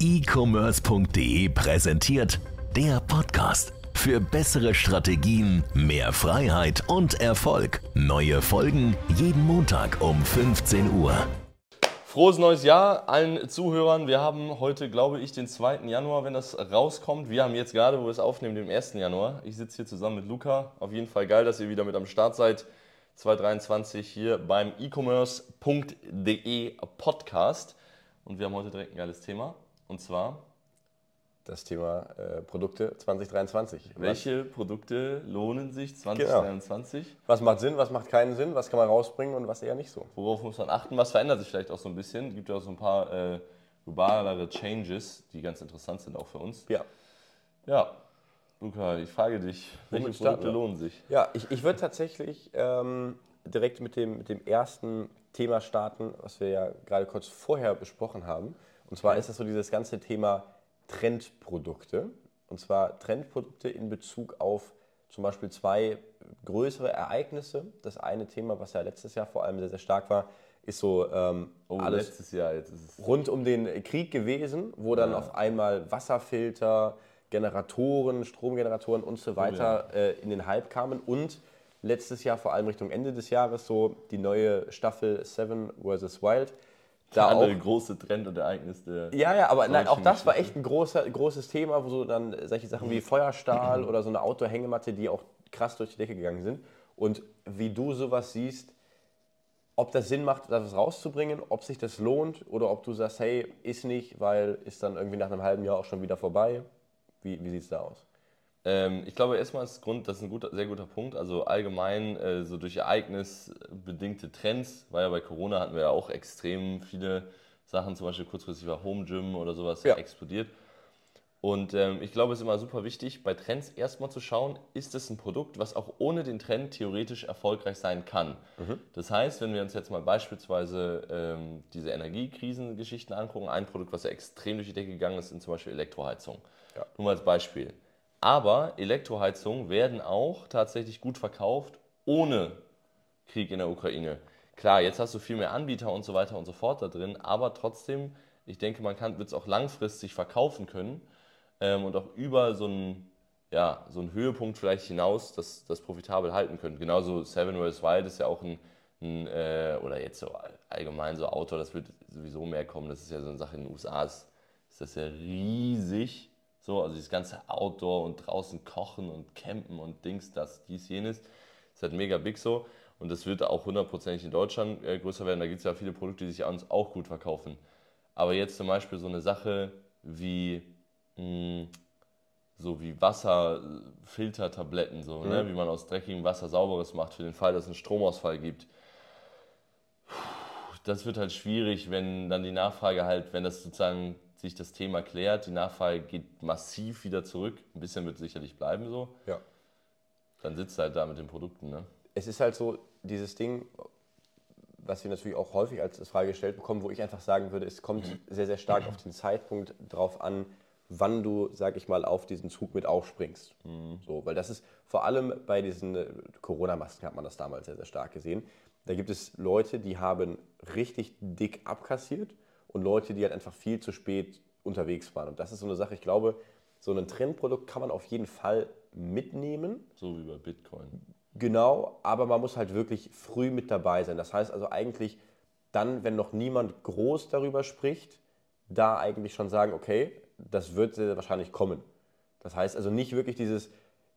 e-commerce.de präsentiert der Podcast. Für bessere Strategien, mehr Freiheit und Erfolg. Neue Folgen jeden Montag um 15 Uhr. Frohes neues Jahr allen Zuhörern. Wir haben heute, glaube ich, den 2. Januar, wenn das rauskommt. Wir haben jetzt gerade, wo wir es aufnehmen, den 1. Januar. Ich sitze hier zusammen mit Luca. Auf jeden Fall geil, dass ihr wieder mit am Start seid. 2023 hier beim e-commerce.de Podcast. Und wir haben heute direkt ein geiles Thema. Und zwar das Thema äh, Produkte 2023. Welche was? Produkte lohnen sich 2023? Genau. Was macht Sinn, was macht keinen Sinn, was kann man rausbringen und was eher nicht so? Worauf muss man achten? Was verändert sich vielleicht auch so ein bisschen? Es gibt ja auch so ein paar äh, globalere Changes, die ganz interessant sind auch für uns. Ja. Ja, Luca, ich frage dich, welche Womit Produkte starten? lohnen sich? Ja, ich, ich würde tatsächlich ähm, direkt mit dem, mit dem ersten Thema starten, was wir ja gerade kurz vorher besprochen haben. Und zwar ist das so dieses ganze Thema Trendprodukte. Und zwar Trendprodukte in Bezug auf zum Beispiel zwei größere Ereignisse. Das eine Thema, was ja letztes Jahr vor allem sehr, sehr stark war, ist so ähm, oh, alles letztes Jahr, jetzt ist es rund um den Krieg gewesen, wo dann ja. auf einmal Wasserfilter, Generatoren, Stromgeneratoren und so weiter oh, ja. äh, in den Hype kamen und letztes Jahr, vor allem Richtung Ende des Jahres, so die neue Staffel Seven vs. Wild. Da andere auch, große Trend und Ereignis der. Ja, ja, aber nein, auch das war echt ein großer, großes Thema, wo so dann solche Sachen wie Feuerstahl oder so eine Outdoor-Hängematte, die auch krass durch die Decke gegangen sind. Und wie du sowas siehst, ob das Sinn macht, das rauszubringen, ob sich das lohnt oder ob du sagst, hey, ist nicht, weil ist dann irgendwie nach einem halben Jahr auch schon wieder vorbei. Wie, wie sieht es da aus? Ähm, ich glaube erstmal ist Grund, das ist ein guter, sehr guter Punkt. Also allgemein äh, so durch ereignisbedingte Trends, weil ja bei Corona hatten wir ja auch extrem viele Sachen, zum Beispiel kurzfristig war Home Gym oder sowas ja. explodiert. Und ähm, ich glaube, es ist immer super wichtig, bei Trends erstmal zu schauen, ist es ein Produkt, was auch ohne den Trend theoretisch erfolgreich sein kann. Mhm. Das heißt, wenn wir uns jetzt mal beispielsweise ähm, diese Energiekrisengeschichten angucken, ein Produkt, was ja extrem durch die Decke gegangen ist, sind zum Beispiel Elektroheizung. Ja. Nur mal als Beispiel. Aber Elektroheizungen werden auch tatsächlich gut verkauft ohne Krieg in der Ukraine. Klar, jetzt hast du viel mehr Anbieter und so weiter und so fort da drin, aber trotzdem, ich denke, man wird es auch langfristig verkaufen können ähm, und auch über so einen, ja, so einen Höhepunkt vielleicht hinaus das, das profitabel halten können. Genauso Seven vs. Wild ist ja auch ein, ein äh, oder jetzt so allgemein so Auto, das wird sowieso mehr kommen. Das ist ja so eine Sache in den USA, ist, ist das ja riesig. So, also dieses ganze Outdoor und draußen kochen und campen und Dings, das, dies, jenes. Ist halt mega big so. Und das wird auch hundertprozentig in Deutschland äh, größer werden. Da gibt es ja viele Produkte, die sich uns auch gut verkaufen. Aber jetzt zum Beispiel so eine Sache wie, mh, hm, so wie Wasserfiltertabletten, so, mhm. ne? wie man aus dreckigem Wasser sauberes macht, für den Fall, dass es einen Stromausfall gibt. Das wird halt schwierig, wenn dann die Nachfrage halt, wenn das sozusagen sich das Thema klärt, die Nachfrage geht massiv wieder zurück, ein bisschen wird sicherlich bleiben so. Ja. Dann sitzt halt da mit den Produkten. Ne? Es ist halt so, dieses Ding, was wir natürlich auch häufig als Frage gestellt bekommen, wo ich einfach sagen würde, es kommt sehr, sehr stark auf den Zeitpunkt drauf an, wann du, sag ich mal, auf diesen Zug mit aufspringst. Mhm. So, weil das ist vor allem bei diesen äh, Corona-Masken hat man das damals sehr, sehr stark gesehen. Da gibt es Leute, die haben richtig dick abkassiert und Leute, die halt einfach viel zu spät unterwegs waren. Und das ist so eine Sache, ich glaube, so ein Trendprodukt kann man auf jeden Fall mitnehmen. So wie bei Bitcoin. Genau, aber man muss halt wirklich früh mit dabei sein. Das heißt also eigentlich dann, wenn noch niemand groß darüber spricht, da eigentlich schon sagen, okay, das wird sehr wahrscheinlich kommen. Das heißt also nicht wirklich dieses,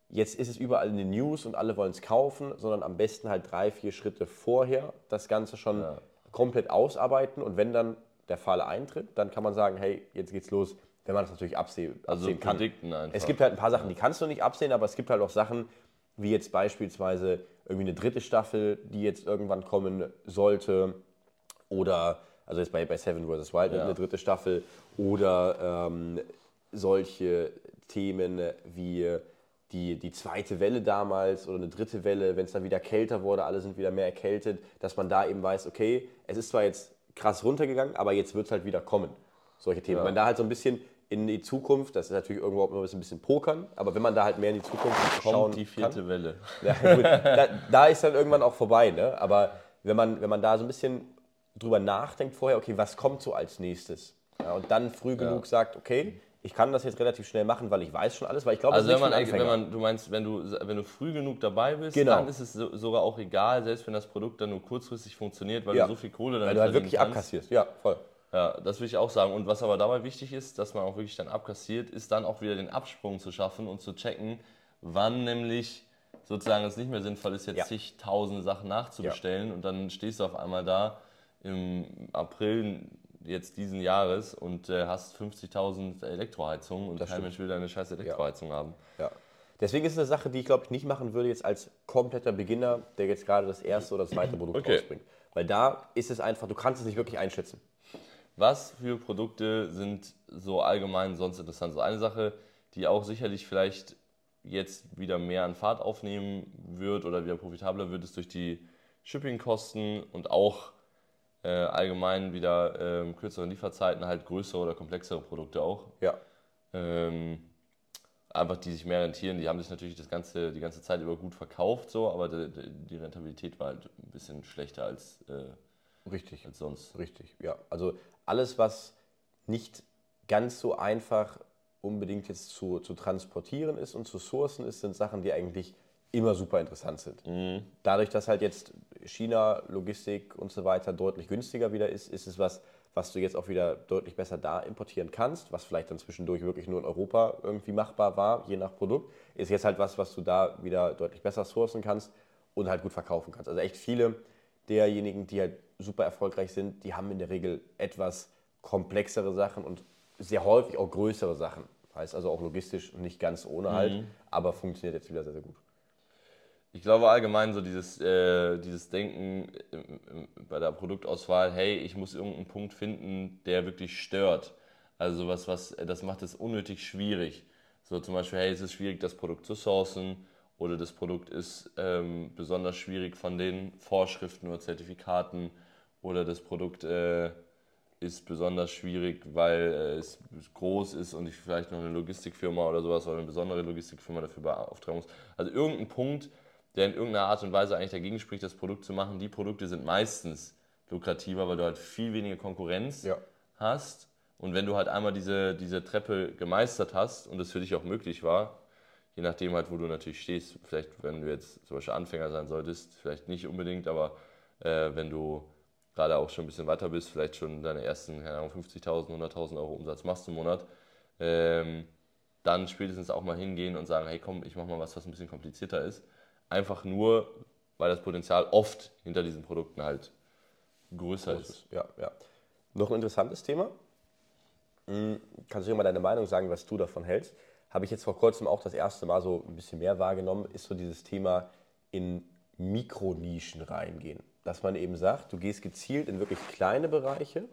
jetzt ist es überall in den News und alle wollen es kaufen, sondern am besten halt drei, vier Schritte vorher das Ganze schon ja. komplett ausarbeiten und wenn dann der Fall eintritt, dann kann man sagen, hey, jetzt geht's los, wenn man das natürlich absehen, also absehen kann. Einfach. Es gibt halt ein paar Sachen, die kannst du nicht absehen, aber es gibt halt auch Sachen, wie jetzt beispielsweise irgendwie eine dritte Staffel, die jetzt irgendwann kommen sollte, oder, also jetzt bei, bei Seven vs. Wild ja. eine dritte Staffel, oder ähm, solche Themen wie die, die zweite Welle damals oder eine dritte Welle, wenn es dann wieder kälter wurde, alle sind wieder mehr erkältet, dass man da eben weiß, okay, es ist zwar jetzt krass runtergegangen, aber jetzt wird es halt wieder kommen. Solche Themen. Ja. Wenn man da halt so ein bisschen in die Zukunft, das ist natürlich irgendwo auch immer ein bisschen pokern, aber wenn man da halt mehr in die Zukunft Kommt schauen die vierte kann, Welle. Ja, gut, da, da, ist dann irgendwann auch vorbei. Ne? Aber wenn man, wenn man da so ein bisschen drüber nachdenkt vorher, okay, was kommt so als nächstes? Ja, und dann früh genug sagt, okay, ich kann das jetzt relativ schnell machen, weil ich weiß schon alles, weil ich glaube, Also das ist wenn man, wenn man, du meinst, wenn du, wenn du früh genug dabei bist, Genau. dann ist es so, sogar auch egal, selbst wenn das Produkt dann nur kurzfristig funktioniert, weil Ja. du so viel Kohle dann weil du halt wirklich abkassierst. Ja, voll. Ja, das will ich auch sagen. Und was aber dabei wichtig ist, dass man auch wirklich dann abkassiert, ist dann auch wieder den Absprung zu schaffen und zu checken, wann nämlich sozusagen es nicht mehr sinnvoll ist, jetzt Ja. zigtausende Sachen nachzubestellen und dann stehst du auf einmal da im April jetzt diesen Jahres und äh, hast 50.000 Elektroheizungen und kein stimmt. Mensch will deine scheiß Elektroheizung haben. Ja. Deswegen ist es eine Sache, die ich glaube ich nicht machen würde jetzt als kompletter Beginner, der jetzt gerade das erste oder zweite Produkt Okay. rausbringt. Weil da ist es einfach, du kannst es nicht wirklich einschätzen. Was für Produkte sind so allgemein sonst interessant? So eine Sache, die auch sicherlich vielleicht jetzt wieder mehr an Fahrt aufnehmen wird oder wieder profitabler wird, ist durch die Shippingkosten und auch äh, allgemein wieder ähm, kürzere Lieferzeiten halt größere oder komplexere Produkte auch. Ja. Ähm, einfach die sich mehr rentieren. Die haben sich natürlich das ganze, die ganze Zeit über gut verkauft, so, aber die, die Rentabilität war halt ein bisschen schlechter als, äh, Richtig. als sonst. Richtig, ja. Also alles, was nicht ganz so einfach unbedingt jetzt zu, zu transportieren ist und zu sourcen ist, sind Sachen, die eigentlich immer super interessant sind. Dadurch, dass halt jetzt China, Logistik und so weiter deutlich günstiger wieder ist, ist es was, was du jetzt auch wieder deutlich besser da importieren kannst, was vielleicht dann zwischendurch wirklich nur in Europa irgendwie machbar war, je nach Produkt, ist jetzt halt was, was du da wieder deutlich besser sourcen kannst und halt gut verkaufen kannst. Also echt viele derjenigen, die halt super erfolgreich sind, die haben in der Regel etwas komplexere Sachen und sehr häufig auch größere Sachen. Heißt also auch logistisch nicht ganz ohne halt, aber funktioniert jetzt wieder sehr, sehr gut. Ich glaube allgemein so dieses, äh, dieses Denken im- im- bei der Produktauswahl, hey, ich muss irgendeinen Punkt finden, der wirklich stört. Also sowas, was, das macht es unnötig schwierig. So zum Beispiel, hey, es ist schwierig, das Produkt zu sourcen oder das Produkt ist ähm, besonders schwierig von den Vorschriften oder Zertifikaten oder das Produkt äh, ist besonders schwierig, weil äh, es groß ist und ich vielleicht noch eine Logistikfirma oder sowas oder eine besondere Logistikfirma dafür beauftragen muss. Also irgendein Punkt, der in irgendeiner Art und Weise eigentlich dagegen spricht, das Produkt zu machen. Die Produkte sind meistens lukrativer, weil du halt viel weniger Konkurrenz Ja. hast. Und wenn du halt einmal diese, diese Treppe gemeistert hast und es für dich auch möglich war, je nachdem halt, wo du natürlich stehst, vielleicht wenn du jetzt zum Beispiel Anfänger sein solltest, vielleicht nicht unbedingt, aber äh, wenn du gerade auch schon ein bisschen weiter bist, vielleicht schon deine ersten, keine Ahnung, 50.000, 100.000 Euro Umsatz machst im Monat, ähm, dann spätestens auch mal hingehen und sagen, hey komm, ich mach mal was, was ein bisschen komplizierter ist. Einfach nur, weil das Potenzial oft hinter diesen Produkten halt größer ist. Ja, ja. Noch ein interessantes Thema. Hm, Kannst du dir mal deine Meinung sagen, was du davon hältst? Habe ich jetzt vor kurzem auch das erste Mal so ein bisschen mehr wahrgenommen, ist so dieses Thema in Mikronischen reingehen. Dass man eben sagt, du gehst gezielt in wirklich kleine Bereiche,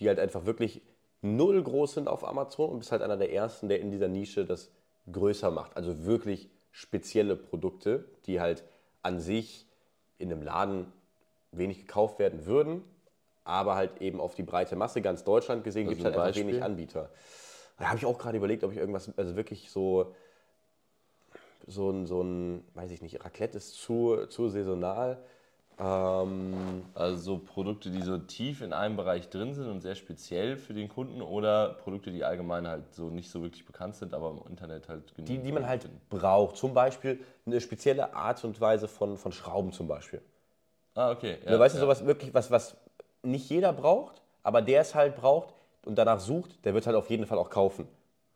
die halt einfach wirklich null groß sind auf Amazon und bist halt einer der ersten, der in dieser Nische das größer macht. Also wirklich spezielle Produkte, die halt an sich in einem Laden wenig gekauft werden würden, aber halt eben auf die breite Masse ganz Deutschland gesehen gibt es halt einfach Beispiel? wenig Anbieter. Da habe ich auch gerade überlegt, ob ich irgendwas, also wirklich so, so ein, so ein, weiß ich nicht, Raclette ist zu, zu saisonal. Ähm, Also so Produkte, die so tief in einem Bereich drin sind und sehr speziell für den Kunden oder Produkte, die allgemein halt so nicht so wirklich bekannt sind, aber im Internet halt genug. die, die man halt braucht. Zum Beispiel eine spezielle Art und Weise von, von Schrauben zum Beispiel. Ah, okay. Ja, weißt du, sowas wirklich, was, was nicht jeder braucht, aber der es halt braucht und danach sucht, der wird halt auf jeden Fall auch kaufen.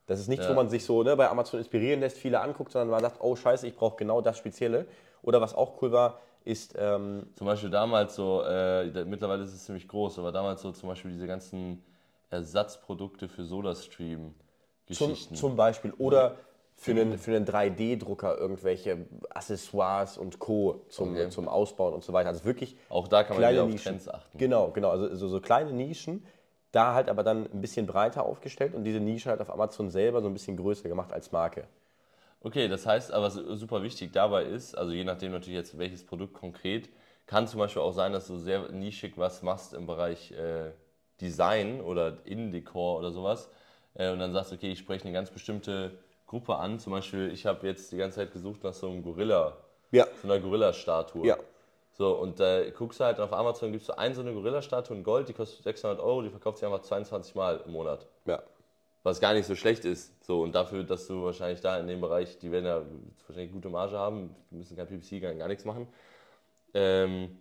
Das ist nichts, Ja. wo man sich so ne, bei Amazon inspirieren lässt, viele anguckt, sondern man sagt, oh scheiße, ich brauche genau das Spezielle. Oder was auch cool war, ist, ähm, Zum Beispiel damals so, äh, da- mittlerweile ist es ziemlich groß, aber damals so zum Beispiel diese ganzen Ersatzprodukte für zum, SodaStream-Geschichten. zum Beispiel, oder für einen, für einen 3D-Drucker irgendwelche Accessoires und Co. zum, Okay. zum Ausbauen und so weiter. Also wirklich Auch da kann man kleine wieder auf Nischen. Trends achten. Genau, genau. Also so, so kleine Nischen, da halt aber dann ein bisschen breiter aufgestellt und diese Nische halt auf Amazon selber so ein bisschen größer gemacht als Marke. Okay, das heißt aber, was super wichtig dabei ist, also je nachdem natürlich jetzt welches Produkt konkret, kann zum Beispiel auch sein, dass du sehr nischig was machst im Bereich äh, Design oder Innendekor oder sowas äh, und dann sagst, okay, ich spreche eine ganz bestimmte Gruppe an. Zum Beispiel, ich habe jetzt die ganze Zeit gesucht nach so einem Gorilla, Ja. so einer Gorilla-Statue. Ja. So, und da äh, guckst du halt auf Amazon, gibst du ein so eine Gorilla-Statue in Gold, die kostet 600 Euro, die verkauft sich einfach 22 Mal im Monat. Ja. Was gar nicht so schlecht ist. So, und dafür, dass du wahrscheinlich da in dem Bereich, die werden ja wahrscheinlich gute Marge haben, die müssen kein PPC, gar, gar nichts machen. Ähm,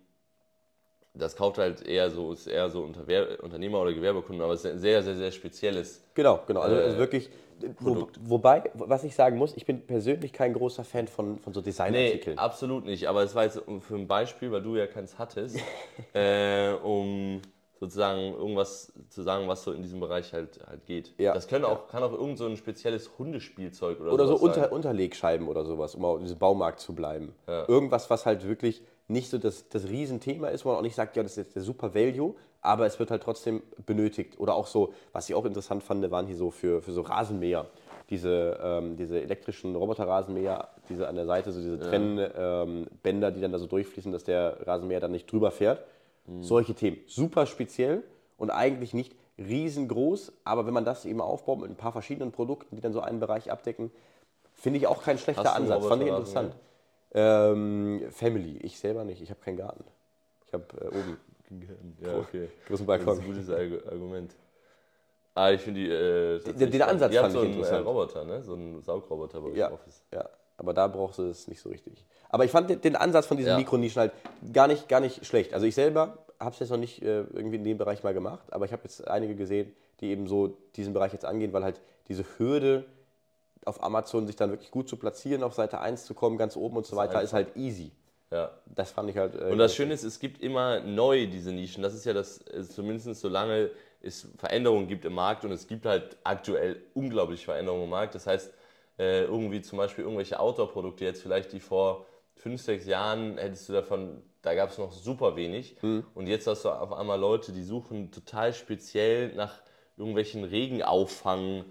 das kauft halt eher so, ist eher so Unter Unternehmer oder Gewerbekunden, aber es ist ein sehr, sehr, sehr spezielles. Genau, genau. Also, also wirklich. Wo, wobei, was ich sagen muss, ich bin persönlich kein großer Fan von, von so Designartikeln. Nee, absolut nicht. Aber es war jetzt für ein Beispiel, weil du ja keins hattest, äh, um sozusagen irgendwas zu sagen, was so in diesem Bereich halt, halt geht. Ja. Das können auch, kann auch irgend so ein spezielles Hundespielzeug oder, oder so unter, Unterlegscheiben oder sowas, um auf diesem Baumarkt zu bleiben. Ja. Irgendwas, was halt wirklich nicht so das, das Riesenthema ist, wo man auch nicht sagt, ja, das ist jetzt der super Value, aber es wird halt trotzdem benötigt. Oder auch so, was ich auch interessant fand, waren hier so für, für so Rasenmäher. Diese, ähm, diese elektrischen Roboterrasenmäher, diese an der Seite, so diese ja. Trennbänder, ähm, die dann da so durchfließen, dass der Rasenmäher dann nicht drüber fährt. Mhm. Solche Themen. Super speziell und eigentlich nicht riesengroß, aber wenn man das eben aufbaut mit ein paar verschiedenen Produkten, die dann so einen Bereich abdecken, finde ich auch kein schlechter Ansatz. Fand ich interessant. Ähm, Family, ich selber nicht, ich habe keinen Garten. Ich habe äh, oben. Ja, okay. Großen Balkon. Das ist ein gutes Argument. Ah, ich finde die. Äh, den, den Ansatz fand so ich interessant. einen Roboter, ne? So einen Saugroboter bei ja, Office. Ja, aber da brauchst du es nicht so richtig. Aber ich fand den, Ansatz von diesen ja. Mikronischen halt gar nicht, gar nicht schlecht. Also ich selber habe es jetzt noch nicht äh, irgendwie in dem Bereich mal gemacht, aber ich habe jetzt einige gesehen, die eben so diesen Bereich jetzt angehen, weil halt diese Hürde auf Amazon sich dann wirklich gut zu platzieren, auf Seite 1 zu kommen, ganz oben und so weiter, ist halt easy. Ja. Das fand ich halt. Äh, und das Schöne ist, es gibt immer neu diese Nischen. Das ist ja das, zumindest solange es Veränderungen gibt im Markt und es gibt halt aktuell unglaublich Veränderungen im Markt. Das heißt, äh, irgendwie zum Beispiel irgendwelche Outdoor-Produkte jetzt vielleicht, die vor fünf, sechs Jahren hättest du davon, da gab es noch super wenig. Mhm. Und jetzt hast du auf einmal Leute, die suchen total speziell nach irgendwelchen Regenauffang-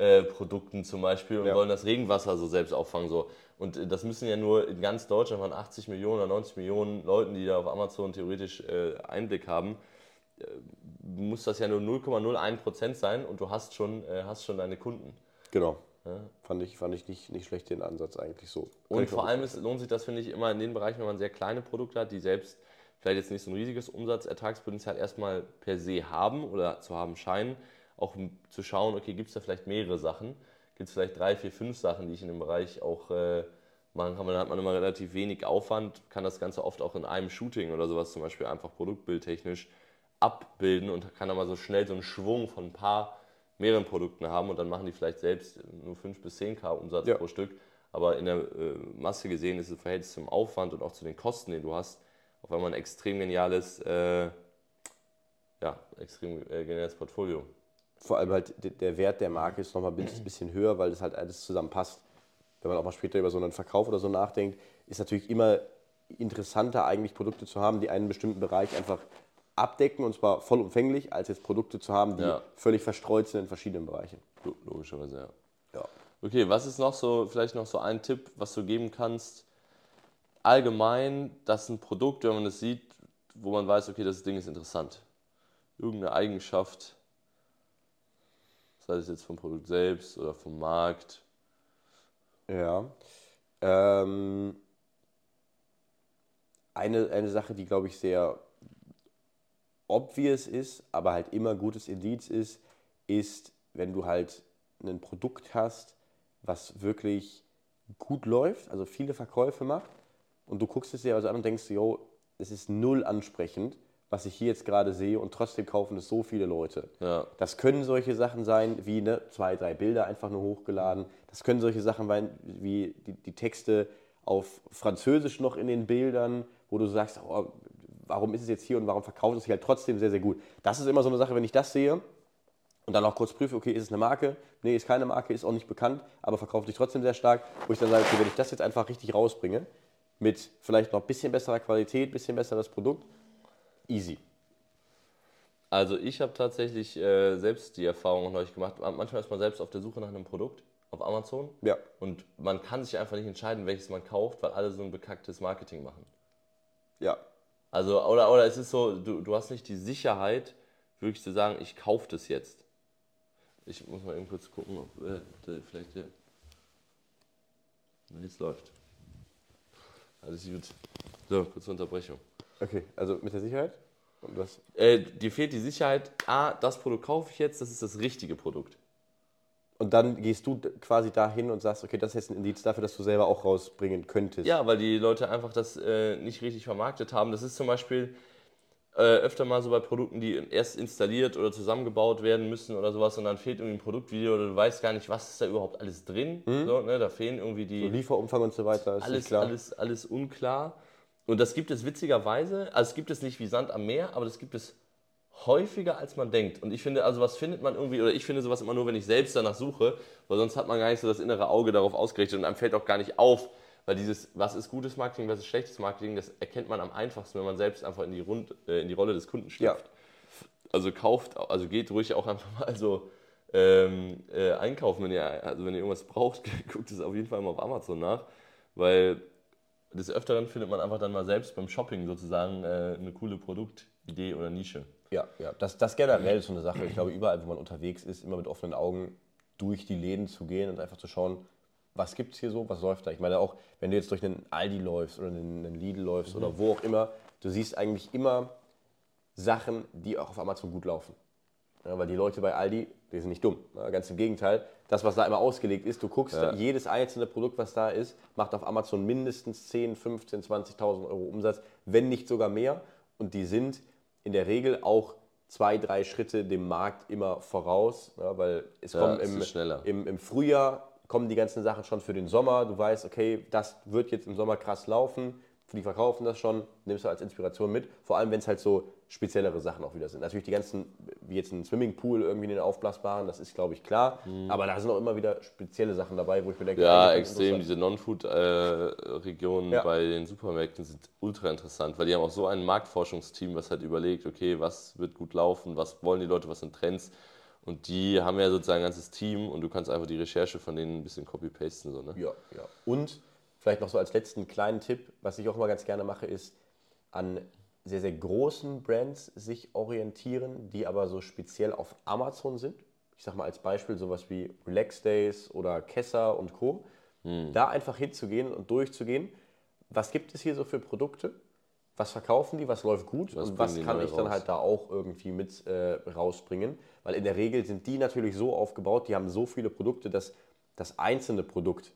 äh, Produkten zum Beispiel und ja. wollen das Regenwasser so selbst auffangen. So. Und äh, das müssen ja nur in ganz Deutschland von 80 Millionen oder 90 Millionen Leuten, die da auf Amazon theoretisch äh, Einblick haben, äh, muss das ja nur 0,01 Prozent sein und du hast schon, äh, hast schon deine Kunden. Genau. Ja. Fand ich, fand ich nicht, nicht schlecht den Ansatz eigentlich so. und vor allem ist, lohnt sich das, finde ich, immer in den Bereichen, wenn man sehr kleine Produkte hat, die selbst vielleicht jetzt nicht so ein riesiges Umsatzertragspotenzial erstmal per se haben oder zu haben scheinen, auch zu schauen, okay, gibt es da vielleicht mehrere Sachen? Gibt es vielleicht drei, vier, fünf Sachen, die ich in dem Bereich auch äh, machen kann? Dann hat man immer relativ wenig Aufwand, kann das Ganze oft auch in einem Shooting oder sowas zum Beispiel einfach produktbildtechnisch abbilden und kann dann mal so schnell so einen Schwung von ein paar mehreren Produkten haben und dann machen die vielleicht selbst nur 5 bis 10k Umsatz ja. pro Stück. Aber in der äh, Masse gesehen ist es Verhältnis zum Aufwand und auch zu den Kosten, den du hast, auf einmal ein extrem geniales, äh, ja, extrem äh, geniales Portfolio vor allem halt der Wert der Marke ist nochmal ein bisschen höher, weil das halt alles zusammenpasst. Wenn man auch mal später über so einen Verkauf oder so nachdenkt, ist natürlich immer interessanter eigentlich Produkte zu haben, die einen bestimmten Bereich einfach abdecken und zwar vollumfänglich, als jetzt Produkte zu haben, die ja. völlig verstreut sind in verschiedenen Bereichen. Logischerweise, ja. ja. Okay, was ist noch so, vielleicht noch so ein Tipp, was du geben kannst? Allgemein, dass ein Produkt, wenn man es sieht, wo man weiß, okay, das Ding ist interessant. Irgendeine Eigenschaft, sei es jetzt vom Produkt selbst oder vom Markt? Ja. Ähm, eine, eine Sache, die, glaube ich, sehr obvious ist, aber halt immer gutes Indiz ist, ist, wenn du halt ein Produkt hast, was wirklich gut läuft, also viele Verkäufe macht, und du guckst es dir also an und denkst, yo, es ist null ansprechend, was ich hier jetzt gerade sehe und trotzdem kaufen es so viele Leute. Ja. Das können solche Sachen sein, wie ne, zwei, drei Bilder einfach nur hochgeladen. Das können solche Sachen sein, wie die, die Texte auf Französisch noch in den Bildern, wo du sagst, oh, warum ist es jetzt hier und warum verkauft es sich halt trotzdem sehr, sehr gut. Das ist immer so eine Sache, wenn ich das sehe und dann auch kurz prüfe, okay, ist es eine Marke? Nee, ist keine Marke, ist auch nicht bekannt, aber verkauft sich trotzdem sehr stark, wo ich dann sage, okay, wenn ich das jetzt einfach richtig rausbringe, mit vielleicht noch ein bisschen besserer Qualität, ein bisschen besseres Produkt, easy. Also ich habe tatsächlich äh, selbst die Erfahrung nicht gemacht. Manchmal ist man selbst auf der Suche nach einem Produkt auf Amazon. Ja. Und man kann sich einfach nicht entscheiden, welches man kauft, weil alle so ein bekacktes Marketing machen. Ja. Also, oder, oder es ist so, du, du hast nicht die Sicherheit, wirklich zu sagen, ich kaufe das jetzt. Ich muss mal eben kurz gucken, ob äh, vielleicht der. Na, jetzt läuft. Alles gut. So, kurze Unterbrechung. Okay, also mit der Sicherheit? Und was? Äh, dir fehlt die Sicherheit, ah, das Produkt kaufe ich jetzt, das ist das richtige Produkt. Und dann gehst du quasi dahin und sagst, okay, das ist jetzt ein Indiz dafür, dass du selber auch rausbringen könntest. Ja, weil die Leute einfach das äh, nicht richtig vermarktet haben. Das ist zum Beispiel äh, öfter mal so bei Produkten, die erst installiert oder zusammengebaut werden müssen oder sowas und dann fehlt irgendwie ein Produktvideo oder du weißt gar nicht, was ist da überhaupt alles drin. So, ne? Da fehlen irgendwie die. So Lieferumfang und so weiter, ist alles, klar. alles, alles unklar. Und das gibt es witzigerweise, also es gibt es nicht wie Sand am Meer, aber das gibt es häufiger als man denkt. Und ich finde, also was findet man irgendwie, oder ich finde sowas immer nur, wenn ich selbst danach suche, weil sonst hat man gar nicht so das innere Auge darauf ausgerichtet und einem fällt auch gar nicht auf, weil dieses, was ist gutes Marketing, was ist schlechtes Marketing, das erkennt man am einfachsten, wenn man selbst einfach in die, Rund, äh, in die Rolle des Kunden schlüpft. Also kauft, also geht ruhig auch einfach mal so ähm, äh, einkaufen, wenn ihr, also wenn ihr irgendwas braucht, guckt es auf jeden Fall mal auf Amazon nach, weil des Öfteren findet man einfach dann mal selbst beim Shopping sozusagen äh, eine coole Produktidee oder Nische. Ja, ja. Das, das generell ist so eine Sache. Ich glaube, überall, wo man unterwegs ist, immer mit offenen Augen durch die Läden zu gehen und einfach zu schauen, was gibt es hier so, was läuft da. Ich meine auch, wenn du jetzt durch einen Aldi läufst oder einen, einen Lidl läufst oder wo auch immer, du siehst eigentlich immer Sachen, die auch auf Amazon gut laufen. Ja, weil die Leute bei Aldi, die sind nicht dumm. Ja, ganz im Gegenteil. Das, was da immer ausgelegt ist, du guckst, Ja. jedes einzelne Produkt, was da ist, macht auf Amazon mindestens 10, 15, 20.000 Euro Umsatz, wenn nicht sogar mehr. Und die sind in der Regel auch zwei, drei Schritte dem Markt immer voraus, ja, weil es Ja, kommen im, im, im Frühjahr kommen die ganzen Sachen schon für den Sommer. Du weißt, okay, das wird jetzt im Sommer krass laufen. Die verkaufen das schon, nimmst du als Inspiration mit. Vor allem, wenn es halt so speziellere Sachen auch wieder sind. Natürlich die ganzen, wie jetzt ein Swimmingpool, irgendwie den aufblasbaren, das ist, glaube ich, klar. Aber da sind auch immer wieder spezielle Sachen dabei, wo ich mir denke, Mhm. Ja, extrem. Diese Non-Food-Regionen Ja. bei den Supermärkten sind ultra interessant, weil die haben auch so ein Marktforschungsteam, was halt überlegt, okay, was wird gut laufen, was wollen die Leute, was sind Trends. Und die haben ja sozusagen ein ganzes Team und du kannst einfach die Recherche von denen ein bisschen copy-pasten. So, ne? Ja, ja. Und vielleicht noch so als letzten kleinen Tipp, was ich auch immer ganz gerne mache, ist an sehr, sehr großen Brands sich orientieren, die aber so speziell auf Amazon sind. Ich sag mal als Beispiel sowas wie Relax Days oder Kessa und Co. Da einfach hinzugehen und durchzugehen, was gibt es hier so für Produkte, was verkaufen die, was läuft gut Was und was kann ich dann raus? halt da auch irgendwie mit äh, rausbringen. Weil in der Regel sind die natürlich so aufgebaut, die haben so viele Produkte, dass das einzelne Produkt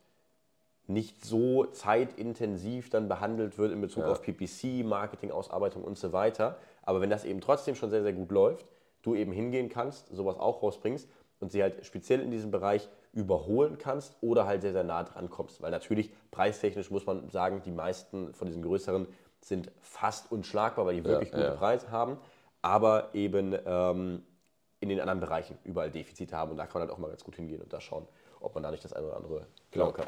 nicht so zeitintensiv dann behandelt wird in Bezug Ja. auf PPC, Marketing, Ausarbeitung und so weiter. Aber wenn das eben trotzdem schon sehr, sehr gut läuft, du eben hingehen kannst, sowas auch rausbringst und sie halt speziell in diesem Bereich überholen kannst oder halt sehr, sehr nah dran kommst. Weil natürlich preistechnisch muss man sagen, die meisten von diesen größeren sind fast unschlagbar, weil die wirklich gute ja. Preise haben, aber eben ähm, in den anderen Bereichen überall Defizite haben und da kann man halt auch mal ganz gut hingehen und da schauen, ob man da nicht das eine oder andere klauen kann.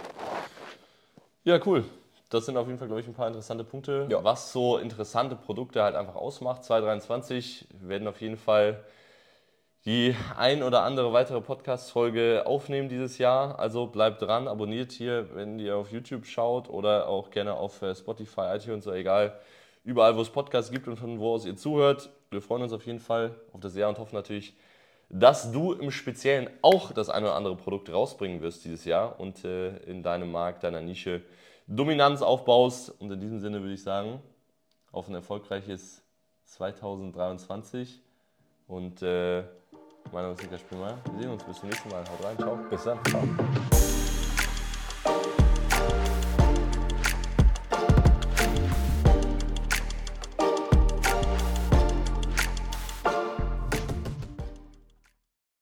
Ja, cool. Das sind auf jeden Fall, glaube ich, ein paar interessante Punkte. Ja. Was so interessante Produkte halt einfach ausmacht. 2023 wir werden auf jeden Fall die ein oder andere weitere Podcast-Folge aufnehmen dieses Jahr. Also bleibt dran, abonniert hier, wenn ihr auf YouTube schaut oder auch gerne auf äh, Spotify, iTunes oder egal. Überall, wo es Podcasts gibt und von wo aus ihr zuhört. Wir freuen uns auf jeden Fall auf das Jahr und hoffen natürlich, dass du im Speziellen auch das ein oder andere Produkt rausbringen wirst dieses Jahr und äh, in deinem Markt, deiner Nische Dominanz aufbaust. Und in diesem Sinne würde ich sagen, auf ein erfolgreiches 2023 und äh, mein Name ist Lukas Spiemer. Wir sehen uns bis zum nächsten Mal. Haut rein, ciao. Bis dann. Ciao.